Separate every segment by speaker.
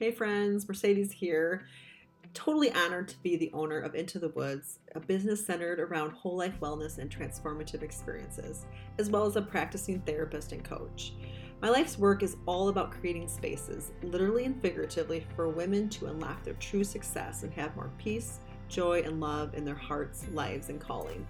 Speaker 1: Hey friends, Mercedes here. Totally honored to be the owner of Into the Woods, a business centered around whole life wellness and transformative experiences, as well as a practicing therapist and coach. My life's work is all about creating spaces, literally and figuratively, for women to unlock their true success and have more peace, joy, and love in their hearts, lives, and calling.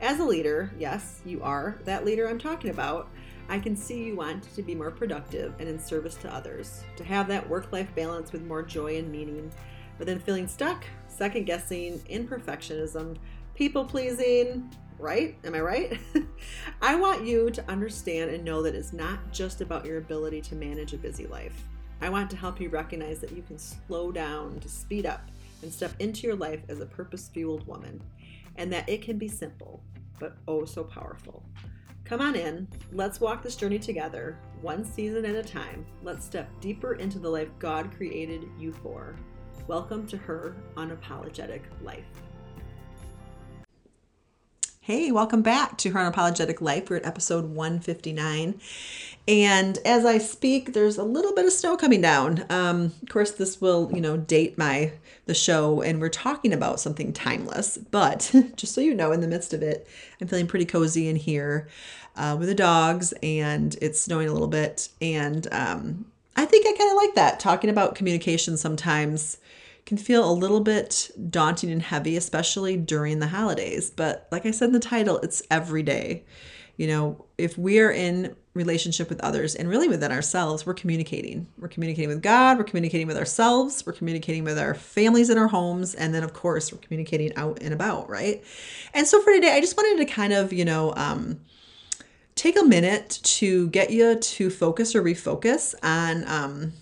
Speaker 1: As a leader, yes, you are that leader I'm talking about. I can see you want to be more productive and in service to others, to have that work life balance with more joy and meaning, but then feeling stuck, second guessing, imperfectionism, people pleasing, right? Am I right? I want you to understand and know that it's not just about your ability to manage a busy life. I want to help you recognize that you can slow down to speed up and step into your life as a purpose fueled woman, and that it can be simple, but oh so powerful. Come on in. Let's walk this journey together, one season at a time. Let's step deeper into the life God created you for. Welcome to her unapologetic life. Hey, welcome back to Her Unapologetic Life. We're at episode 159. And as I speak, there's a little bit of snow coming down. Um, of course, this will, you know, date my the show, and we're talking about something timeless. But just so you know, in the midst of it, I'm feeling pretty cozy in here uh, with the dogs, and it's snowing a little bit. And um, I think I kind of like that. Talking about communication sometimes can feel a little bit daunting and heavy, especially during the holidays. But like I said in the title, it's every day. You know, if we are in relationship with others and really within ourselves, we're communicating. We're communicating with God, we're communicating with ourselves, we're communicating with our families in our homes, and then of course we're communicating out and about, right? And so for today, I just wanted to kind of, you know, um, take a minute to get you to focus or refocus on um,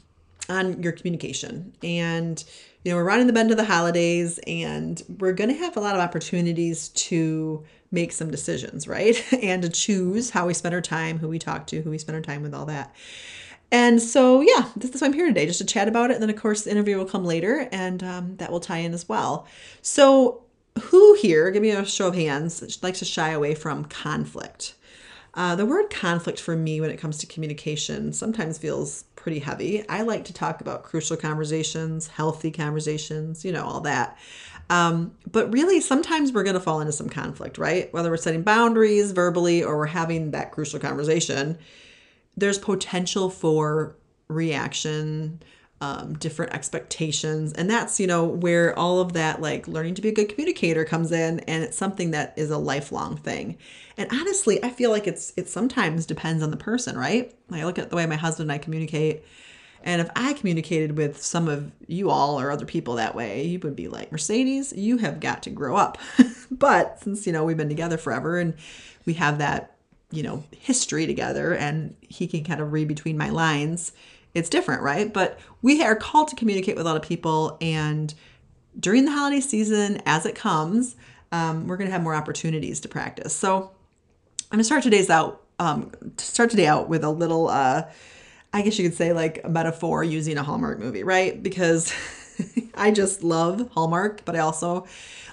Speaker 1: on your communication and you know, we're running the bend of the holidays and we're going to have a lot of opportunities to make some decisions, right? and to choose how we spend our time, who we talk to, who we spend our time with, all that. And so, yeah, this is why I'm here today, just to chat about it. And then, of course, the interview will come later and um, that will tie in as well. So, who here, give me a show of hands, likes to shy away from conflict? Uh, the word conflict for me when it comes to communication sometimes feels pretty heavy. I like to talk about crucial conversations, healthy conversations, you know, all that. Um, but really, sometimes we're going to fall into some conflict, right? Whether we're setting boundaries verbally or we're having that crucial conversation, there's potential for reaction, um, different expectations. And that's, you know, where all of that, like learning to be a good communicator comes in. And it's something that is a lifelong thing. And honestly, I feel like it's, it sometimes depends on the person, right? Like I look at the way my husband and I communicate. And if I communicated with some of you all or other people that way, you would be like, Mercedes, you have got to grow up. but since, you know, we've been together forever and we have that, you know, history together and he can kind of read between my lines, it's different, right? But we are called to communicate with a lot of people. And during the holiday season, as it comes, um, we're going to have more opportunities to practice. So I'm going to start today's out, um, start today out with a little, uh, I guess you could say like a metaphor using a Hallmark movie, right? Because I just love Hallmark, but I also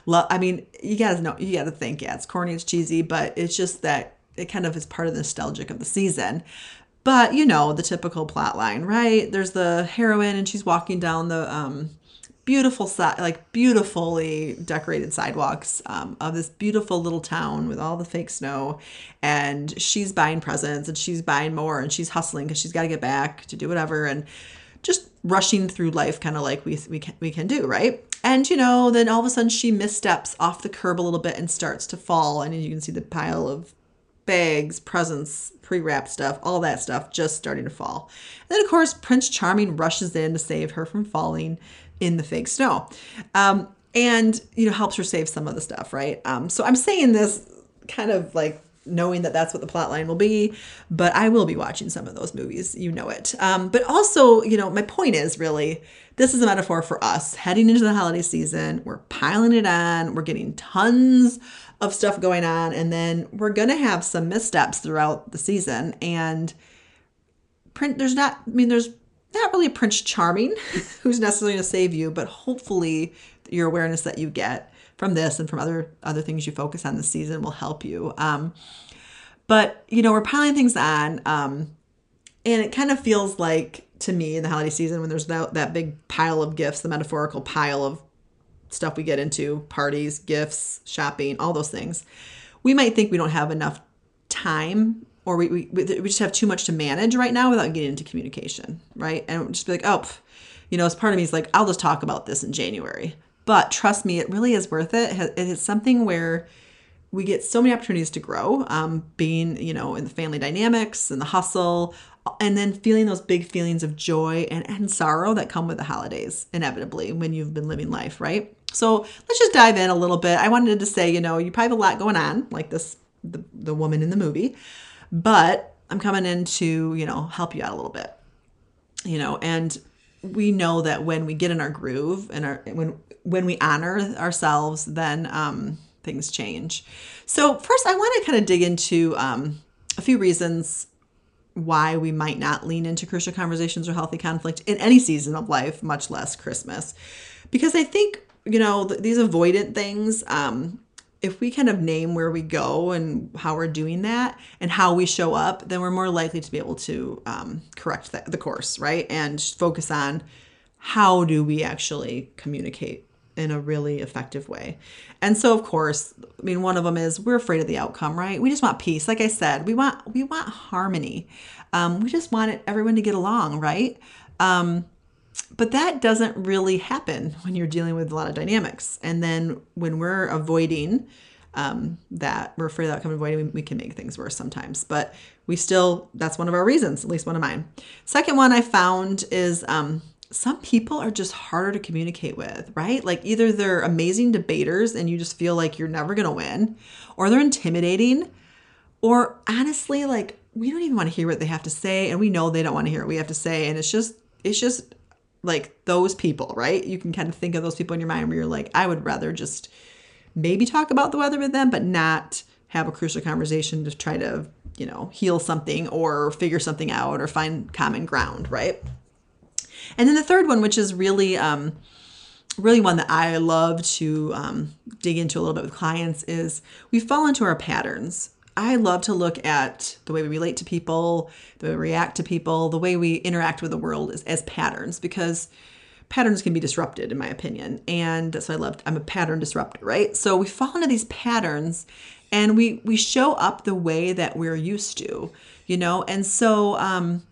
Speaker 1: love, I mean, you guys know, you got to think, yeah, it's corny, it's cheesy, but it's just that it kind of is part of the nostalgic of the season. But you know, the typical plot line, right? There's the heroine and she's walking down the um, beautiful like beautifully decorated sidewalks um, of this beautiful little town with all the fake snow. And she's buying presents and she's buying more and she's hustling because she's got to get back to do whatever and just rushing through life kind of like we, we, can, we can do, right? And you know, then all of a sudden she missteps off the curb a little bit and starts to fall. And you can see the pile of bags, presents, pre wrapped stuff, all that stuff just starting to fall. And then, of course, Prince Charming rushes in to save her from falling in the fake snow. Um, and, you know, helps her save some of the stuff, right? Um, so I'm saying this kind of like knowing that that's what the plot line will be but i will be watching some of those movies you know it um, but also you know my point is really this is a metaphor for us heading into the holiday season we're piling it on we're getting tons of stuff going on. And then we're going to have some missteps throughout the season. And print, there's not, I mean, there's not really a Prince Charming who's necessarily going to save you, but hopefully your awareness that you get from this and from other other things you focus on this season will help you. Um, but you know, we're piling things on, um, and it kind of feels like to me in the holiday season when there's that, that big pile of gifts, the metaphorical pile of stuff we get into parties, gifts, shopping, all those things. We might think we don't have enough time or we, we, we just have too much to manage right now without getting into communication, right? And just be like, oh, you know, as part of me is like, I'll just talk about this in January. But trust me, it really is worth it. It is something where we get so many opportunities to grow, um, being, you know, in the family dynamics and the hustle, and then feeling those big feelings of joy and, and sorrow that come with the holidays, inevitably, when you've been living life, right? So let's just dive in a little bit. I wanted to say, you know, you probably have a lot going on, like this, the, the woman in the movie, but I'm coming in to, you know, help you out a little bit, you know, and we know that when we get in our groove and our when when we honor ourselves, then um, things change. So first, I want to kind of dig into um, a few reasons why we might not lean into crucial conversations or healthy conflict in any season of life, much less Christmas, because I think you know th- these avoidant things. Um, if we kind of name where we go and how we're doing that and how we show up, then we're more likely to be able to um, correct the, the course, right? And focus on how do we actually communicate in a really effective way. And so of course, I mean one of them is we're afraid of the outcome, right? We just want peace. Like I said, we want we want harmony. Um, we just want everyone to get along, right? Um, but that doesn't really happen when you're dealing with a lot of dynamics. And then when we're avoiding um, that, we're afraid of outcome avoiding, we, we can make things worse sometimes. But we still, that's one of our reasons, at least one of mine. Second one I found is um, some people are just harder to communicate with, right? Like either they're amazing debaters and you just feel like you're never going to win, or they're intimidating, or honestly, like we don't even want to hear what they have to say and we know they don't want to hear what we have to say and it's just it's just like those people, right? You can kind of think of those people in your mind where you're like, I would rather just maybe talk about the weather with them, but not have a crucial conversation to try to, you know, heal something or figure something out or find common ground, right? And then the third one, which is really, um, really one that I love to um, dig into a little bit with clients, is we fall into our patterns. I love to look at the way we relate to people, the way we react to people, the way we interact with the world as, as patterns because patterns can be disrupted in my opinion. And so I love I'm a pattern disruptor, right? So we fall into these patterns and we we show up the way that we're used to, you know? And so um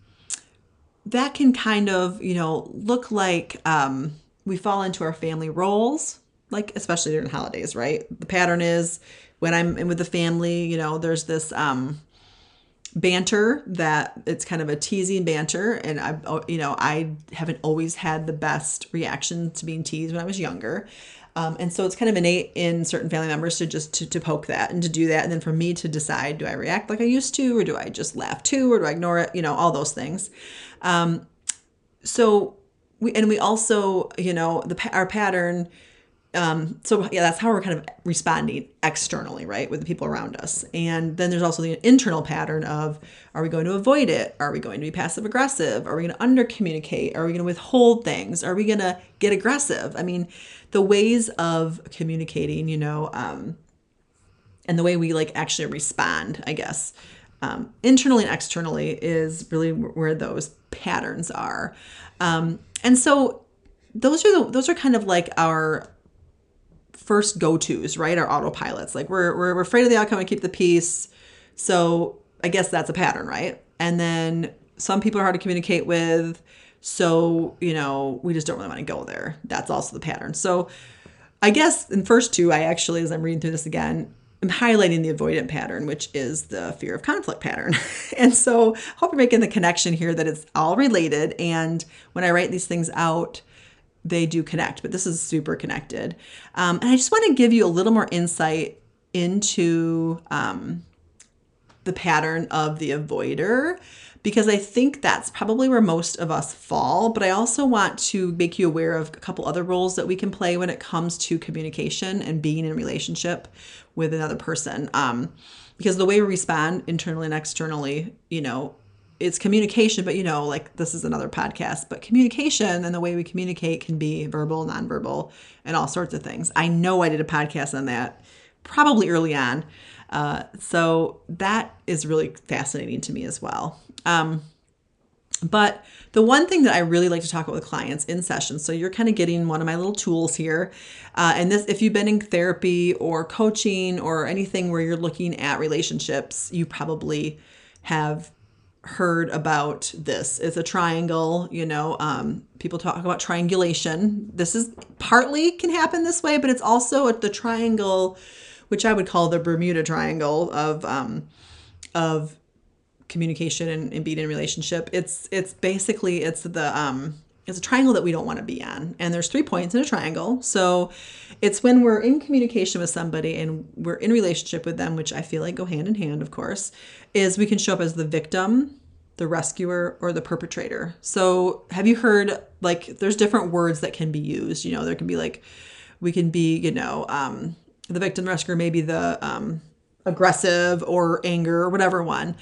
Speaker 1: that can kind of, you know, look like um we fall into our family roles, like especially during holidays, right? The pattern is when I'm in with the family, you know, there's this um, banter that it's kind of a teasing banter, and I, oh, you know, I haven't always had the best reaction to being teased when I was younger. Um, and so it's kind of innate in certain family members to just to, to poke that and to do that. And then for me to decide do i react like i used to or do i just laugh too or do i ignore it? You know all those things. Um, so we and we also you know the our pattern um, so yeah, that's how we're kind of responding externally, right, with the people around us. And then there's also the internal pattern of are we going to avoid it? Are we going to be passive aggressive? Are we going to under communicate? Are we going to withhold things? Are we going to get aggressive? I mean, the ways of communicating, you know, um, and the way we like actually respond, I guess, um, internally and externally is really where those patterns are. Um, and so those are the, those are kind of like our first go-tos, right? Our autopilots. Like we're, we're, we're afraid of the outcome and keep the peace. So I guess that's a pattern, right? And then some people are hard to communicate with. So, you know, we just don't really want to go there. That's also the pattern. So I guess in first two, I actually, as I'm reading through this again, I'm highlighting the avoidant pattern, which is the fear of conflict pattern. and so hope you're making the connection here that it's all related. And when I write these things out, they do connect, but this is super connected. Um, and I just want to give you a little more insight into um, the pattern of the avoider because I think that's probably where most of us fall. But I also want to make you aware of a couple other roles that we can play when it comes to communication and being in relationship with another person. Um, because the way we respond internally and externally, you know, it's communication, but you know, like this is another podcast, but communication and the way we communicate can be verbal, nonverbal, and all sorts of things. I know I did a podcast on that probably early on. Uh, so that is really fascinating to me as well. Um, But the one thing that I really like to talk about with clients in sessions, so you're kind of getting one of my little tools here. Uh, and this, if you've been in therapy or coaching or anything where you're looking at relationships, you probably have heard about this. It's a triangle, you know, um, people talk about triangulation. This is partly can happen this way, but it's also at the triangle, which I would call the Bermuda Triangle of um, of communication and, and being in relationship. It's it's basically it's the um it's a triangle that we don't want to be on. And there's three points in a triangle. So it's when we're in communication with somebody and we're in relationship with them, which I feel like go hand in hand, of course, is we can show up as the victim, the rescuer, or the perpetrator. So have you heard like there's different words that can be used? You know, there can be like we can be, you know, um, the victim rescuer, maybe the um, aggressive or anger or whatever one.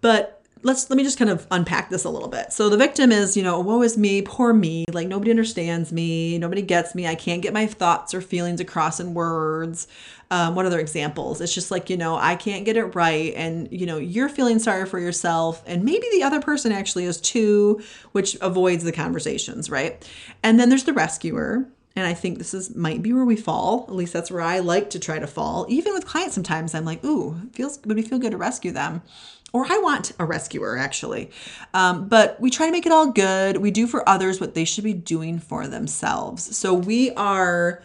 Speaker 1: But let's let me just kind of unpack this a little bit. So the victim is, you know, woe is me, poor me, like nobody understands me, nobody gets me, I can't get my thoughts or feelings across in words. Um, what other examples? It's just like, you know, I can't get it right. And, you know, you're feeling sorry for yourself. And maybe the other person actually is too, which avoids the conversations, right? And then there's the rescuer. And I think this is might be where we fall. At least that's where I like to try to fall. Even with clients, sometimes I'm like, ooh, feels would we feel good to rescue them? Or I want a rescuer actually. Um, but we try to make it all good. We do for others what they should be doing for themselves. So we are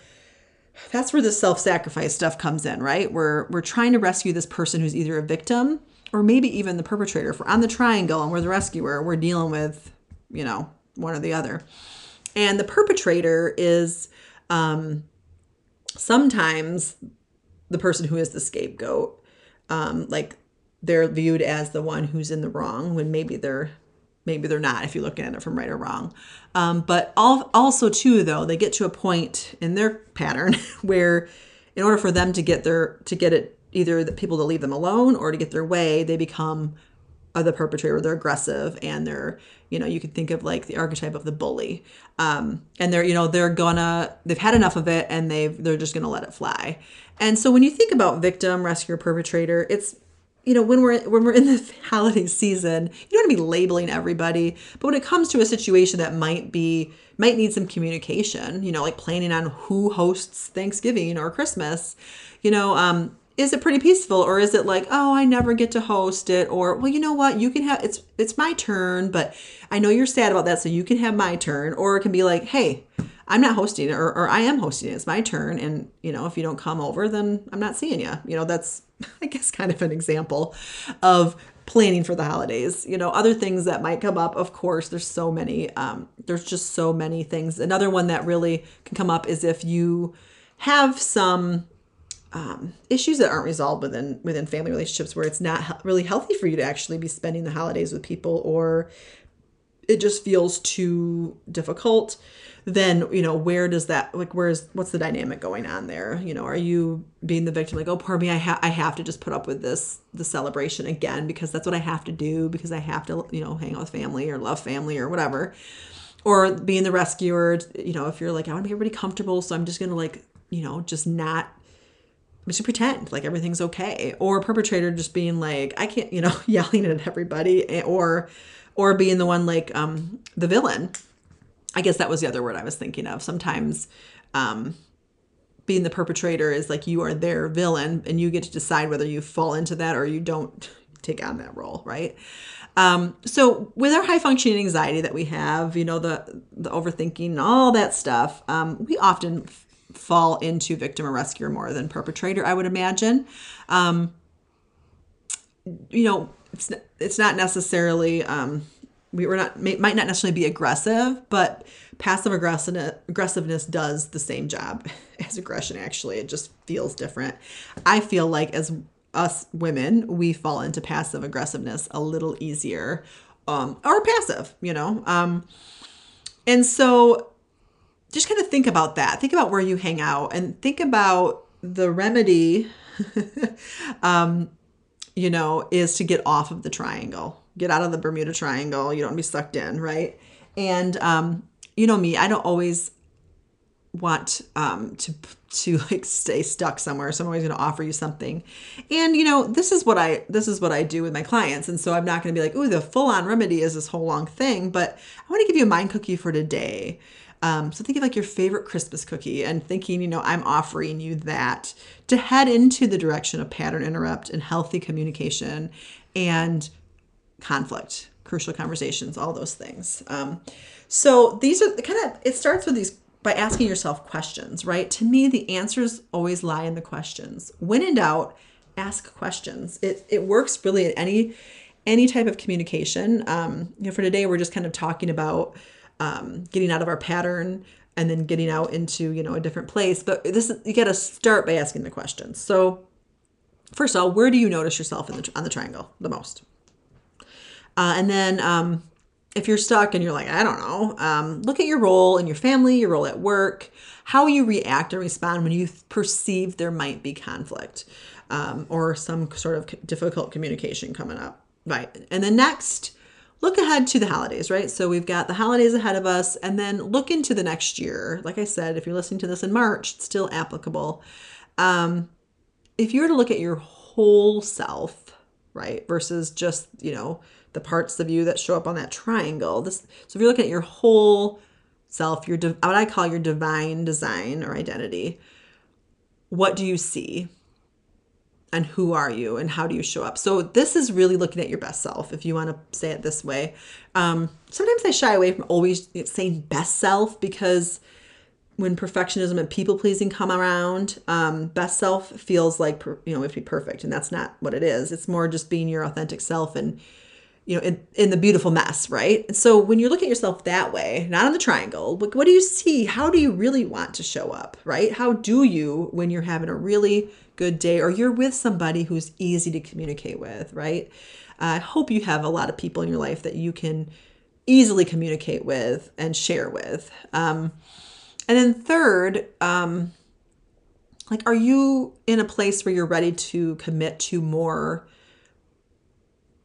Speaker 1: that's where the self-sacrifice stuff comes in, right? We're we're trying to rescue this person who's either a victim or maybe even the perpetrator. If we're on the triangle and we're the rescuer, we're dealing with, you know, one or the other. And the perpetrator is um, sometimes the person who is the scapegoat. Um, like they're viewed as the one who's in the wrong when maybe they're maybe they're not if you're looking at it from right or wrong. Um, but all, also too though they get to a point in their pattern where in order for them to get their to get it either the people to leave them alone or to get their way they become the perpetrator they're aggressive and they're you know you can think of like the archetype of the bully. Um, and they're you know they're gonna they've had enough of it and they've they're just gonna let it fly. And so when you think about victim rescuer perpetrator it's you know when we're when we're in the holiday season you don't want to be labeling everybody but when it comes to a situation that might be might need some communication you know like planning on who hosts thanksgiving or christmas you know um is it pretty peaceful or is it like oh i never get to host it or well you know what? You can have it's it's my turn but i know you're sad about that so you can have my turn or it can be like hey i'm not hosting it or, or i am hosting it it's my turn and you know if you don't come over then i'm not seeing you you know that's I guess, kind of an example of planning for the holidays. You know, other things that might come up, of course, there's so many. Um, there's just so many things. Another one that really can come up is if you have some um, issues that aren't resolved within within family relationships where it's not really healthy for you to actually be spending the holidays with people or it just feels too difficult then you know where does that like where's what's the dynamic going on there? You know are you being the victim like oh poor me i, ha- I have to just put up with this the celebration again because that's what i have to do because i have to you know hang out with family or love family or whatever. Or being the rescuer you know if you're like i want to make everybody comfortable so i'm just gonna like you know just not just pretend like everything's okay. Or perpetrator just being like i can't you know yelling at everybody eh, or or being the one like um the villain I guess that was the other word I was thinking of. Sometimes um, being the perpetrator is like you are their villain and you get to decide whether you fall into that or you don't take on that role, right? Um, so with our high functioning anxiety that we have, you know, the the overthinking, all that stuff, um, we often fall into victim or rescuer more than perpetrator, I would imagine. Um, you know, it's it's not necessarily um, we were not may, might not necessarily be aggressive, but passive aggressiveness does the same job as aggression. Actually, it just feels different. I feel like as us women, we fall into passive aggressiveness a little easier, um, or passive, you know. Um, and so, just kind of think about that. Think about where you hang out, and think about the remedy. um, you know, is to get off of the triangle. Get out of the Bermuda Triangle. You don't be sucked in, right? And um, you know me, I don't always want um, to to like stay stuck somewhere. So i'm always going to offer you something. And you know this is what i this is what i do with my clients. And so i'm not going to be like oh the full on remedy is this whole long thing. But i want to give you a mind cookie for today um, so think of like your favorite christmas cookie and thinking you know i'm offering you that to head into the direction of pattern interrupt and healthy communication and conflict crucial conversations all those things um, so these are kind of it starts with these by asking yourself questions, right? To me, the answers always lie in the questions. When in doubt, ask questions. It it works really in any any type of communication. Um, you know, for today, we're just kind of talking about um, getting out of our pattern and then getting out into you know a different place. But this you got to start by asking the questions. So, first of all, where do you notice yourself in the on the triangle the most? Uh, and then um, if you're stuck and you're like, I don't know, um, look at your role in your family, your role at work, how you react and respond when you perceive there might be conflict um, or some sort of difficult communication coming up. Right. And then next, look ahead to the holidays, right? So we've got the holidays ahead of us, and then look into the next year. Like I said, if you're listening to this in March, it's still applicable. Um, if you were to look at your whole self, right, versus just, you know, the parts of you that show up on that triangle. This, so if you're looking at your whole self, your what I call your divine design or identity, what do you see? And who are you and how do you show up? So this is really looking at your best self, if you want to say it this way. Um, sometimes I shy away from always saying best self because when perfectionism and people pleasing come around, um, best self feels like you know we have to be perfect, and that's not what it is. It's more just being your authentic self and you know, in, in the beautiful mess, right? And so when you look at yourself that way, not on the triangle, what do you see? How do you really want to show up, right? How do you when you're having a really good day or you're with somebody who's easy to communicate with, right? I hope you have a lot of people in your life that you can easily communicate with and share with. Um, and then third, um, like, are you in a place where you're ready to commit to more?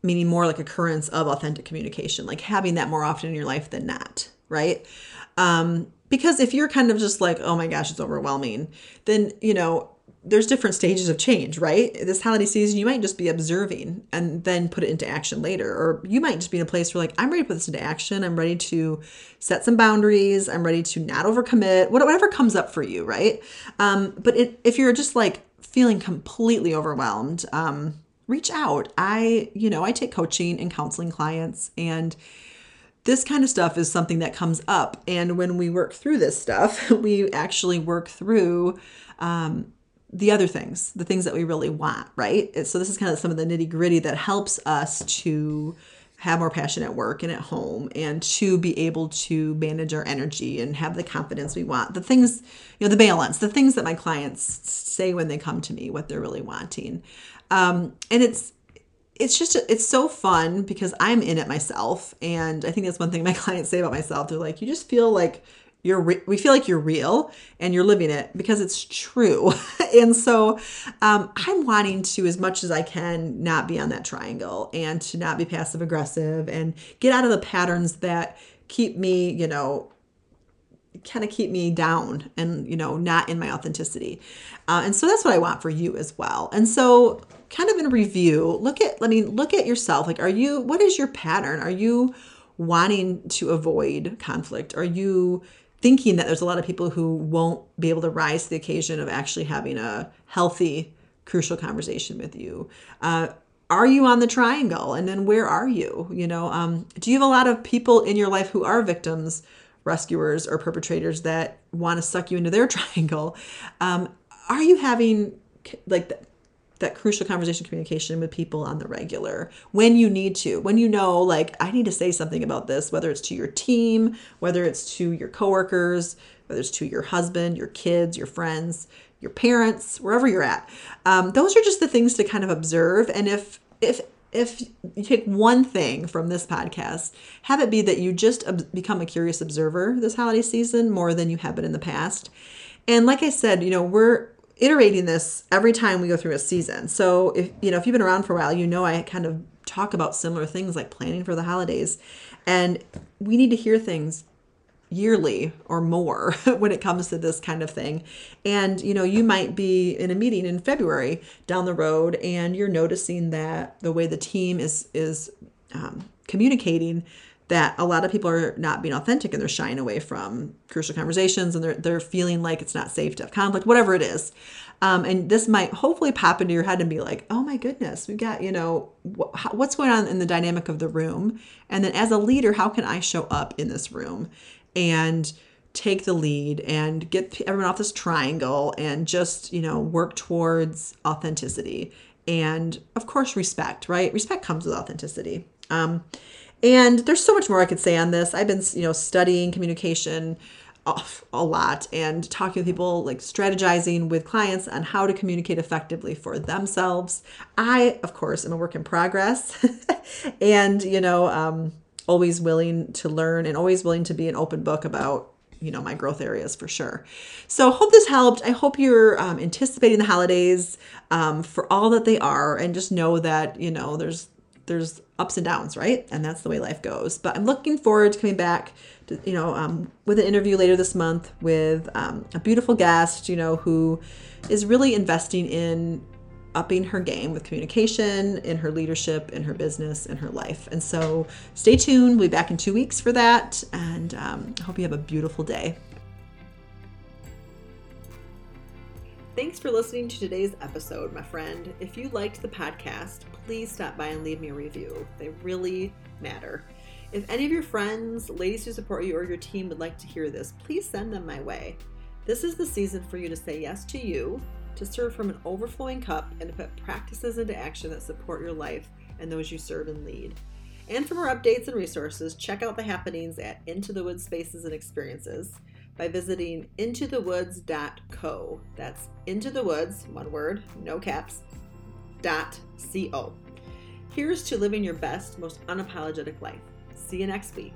Speaker 1: meaning more like occurrence of authentic communication, like having that more often in your life than not, right? Um, because if you're kind of just like, oh my gosh, it's overwhelming, then, you know, there's different stages of change, right? This holiday season, you might just be observing and then put it into action later. Or you might just be in a place where, like, I'm ready to put this into action. I'm ready to set some boundaries. I'm ready to not overcommit, whatever comes up for you, right? Um, but it, if you're just like feeling completely overwhelmed, um, reach out. I, you know, I take coaching and counseling clients and this kind of stuff is something that comes up. And when we work through this stuff, we actually work through um, the other things, the things that we really want, right? So, this is kind of some of the nitty gritty that helps us to have more passion at work and at home and to be able to manage our energy and have the confidence we want. The things, you know, the balance, the things that my clients say when they come to me, what they're really wanting. Um, and it's it's just it's so fun because I'm in it myself, and I think that's one thing my clients say about myself. They're like, you just feel like you're re- we feel like you're real and you're living it because it's true and so um, i'm wanting to as much as i can not be on that triangle and to not be passive aggressive and get out of the patterns that keep me you know kind of keep me down and you know not in my authenticity uh, and so that's what i want for you as well and so kind of in review, look at, I mean, look at yourself. Like, are you, what is your pattern? Are you wanting to avoid conflict? Are you thinking that there's a lot of people who won't be able to rise to the occasion of actually having a healthy, crucial conversation with you? Uh, are you on the triangle? And then where are you? You know, um, do you have a lot of people in your life who are victims, rescuers, or perpetrators that want to suck you into their triangle? Um, are you having like that crucial conversation communication with people on the regular when you need to when you know like i need to say something about this whether it's to your team whether it's to your coworkers whether it's to your husband your kids your friends your parents wherever you're at um, those are just the things to kind of observe and if if if you take one thing from this podcast, have it be that you just become a curious observer this holiday season more than you have been in the past. And like I said, you know, we're iterating this every time we go through a season. So if you know if you've been around for a while, you know I kind of talk about similar things like planning for the holidays. And we need to hear things yearly or more when it comes to this kind of thing. And you know, you might be in a meeting in February down the road and you're noticing that the way the team is is um, communicating that a lot of people are not being authentic and they're shying away from crucial conversations and they're, they're feeling like it's not safe to have conflict, whatever it is. Um, and this might hopefully pop into your head and be like, oh my goodness, we've got, you know, wh- what's going on in the dynamic of the room? And then as a leader, how can I show up in this room and take the lead and get everyone off this triangle and just, you know, work towards authenticity and of course respect, right? Respect comes with authenticity. Um, and there's so much more I could say on this. I've been, you know, studying communication a lot and talking with people, like strategizing with clients on how to communicate effectively for themselves. I, of course, am a work in progress and, you know, um, always willing to learn and always willing to be an open book about you know my growth areas for sure so hope this helped i hope you're um, anticipating the holidays um, for all that they are and just know that you know there's there's ups and downs, right? And that's the way life goes. But I'm looking forward to coming back, to, you know, um, with an interview later this month with um, a beautiful guest, you know, who is really investing in upping her game with communication, in her leadership, in her business, in her life. And so stay tuned. We'll be back in two weeks for that. And um, I hope you have a beautiful day. Thanks for listening to today's episode, my friend. If you liked the podcast, please stop by and leave me a review. They really matter. If any of your friends, ladies who support you, or your team would like to hear this, please send them my way. This is the season for you to say yes to you, to serve from an overflowing cup, and to put practices into action that support your life and those you serve and lead. And for more updates and resources, check out the happenings at Into the Woods Spaces and Experiences by visiting intothewoods.co. That's into the woods, one word, no caps, dot co. Here's to living your best, most unapologetic life. See you next week.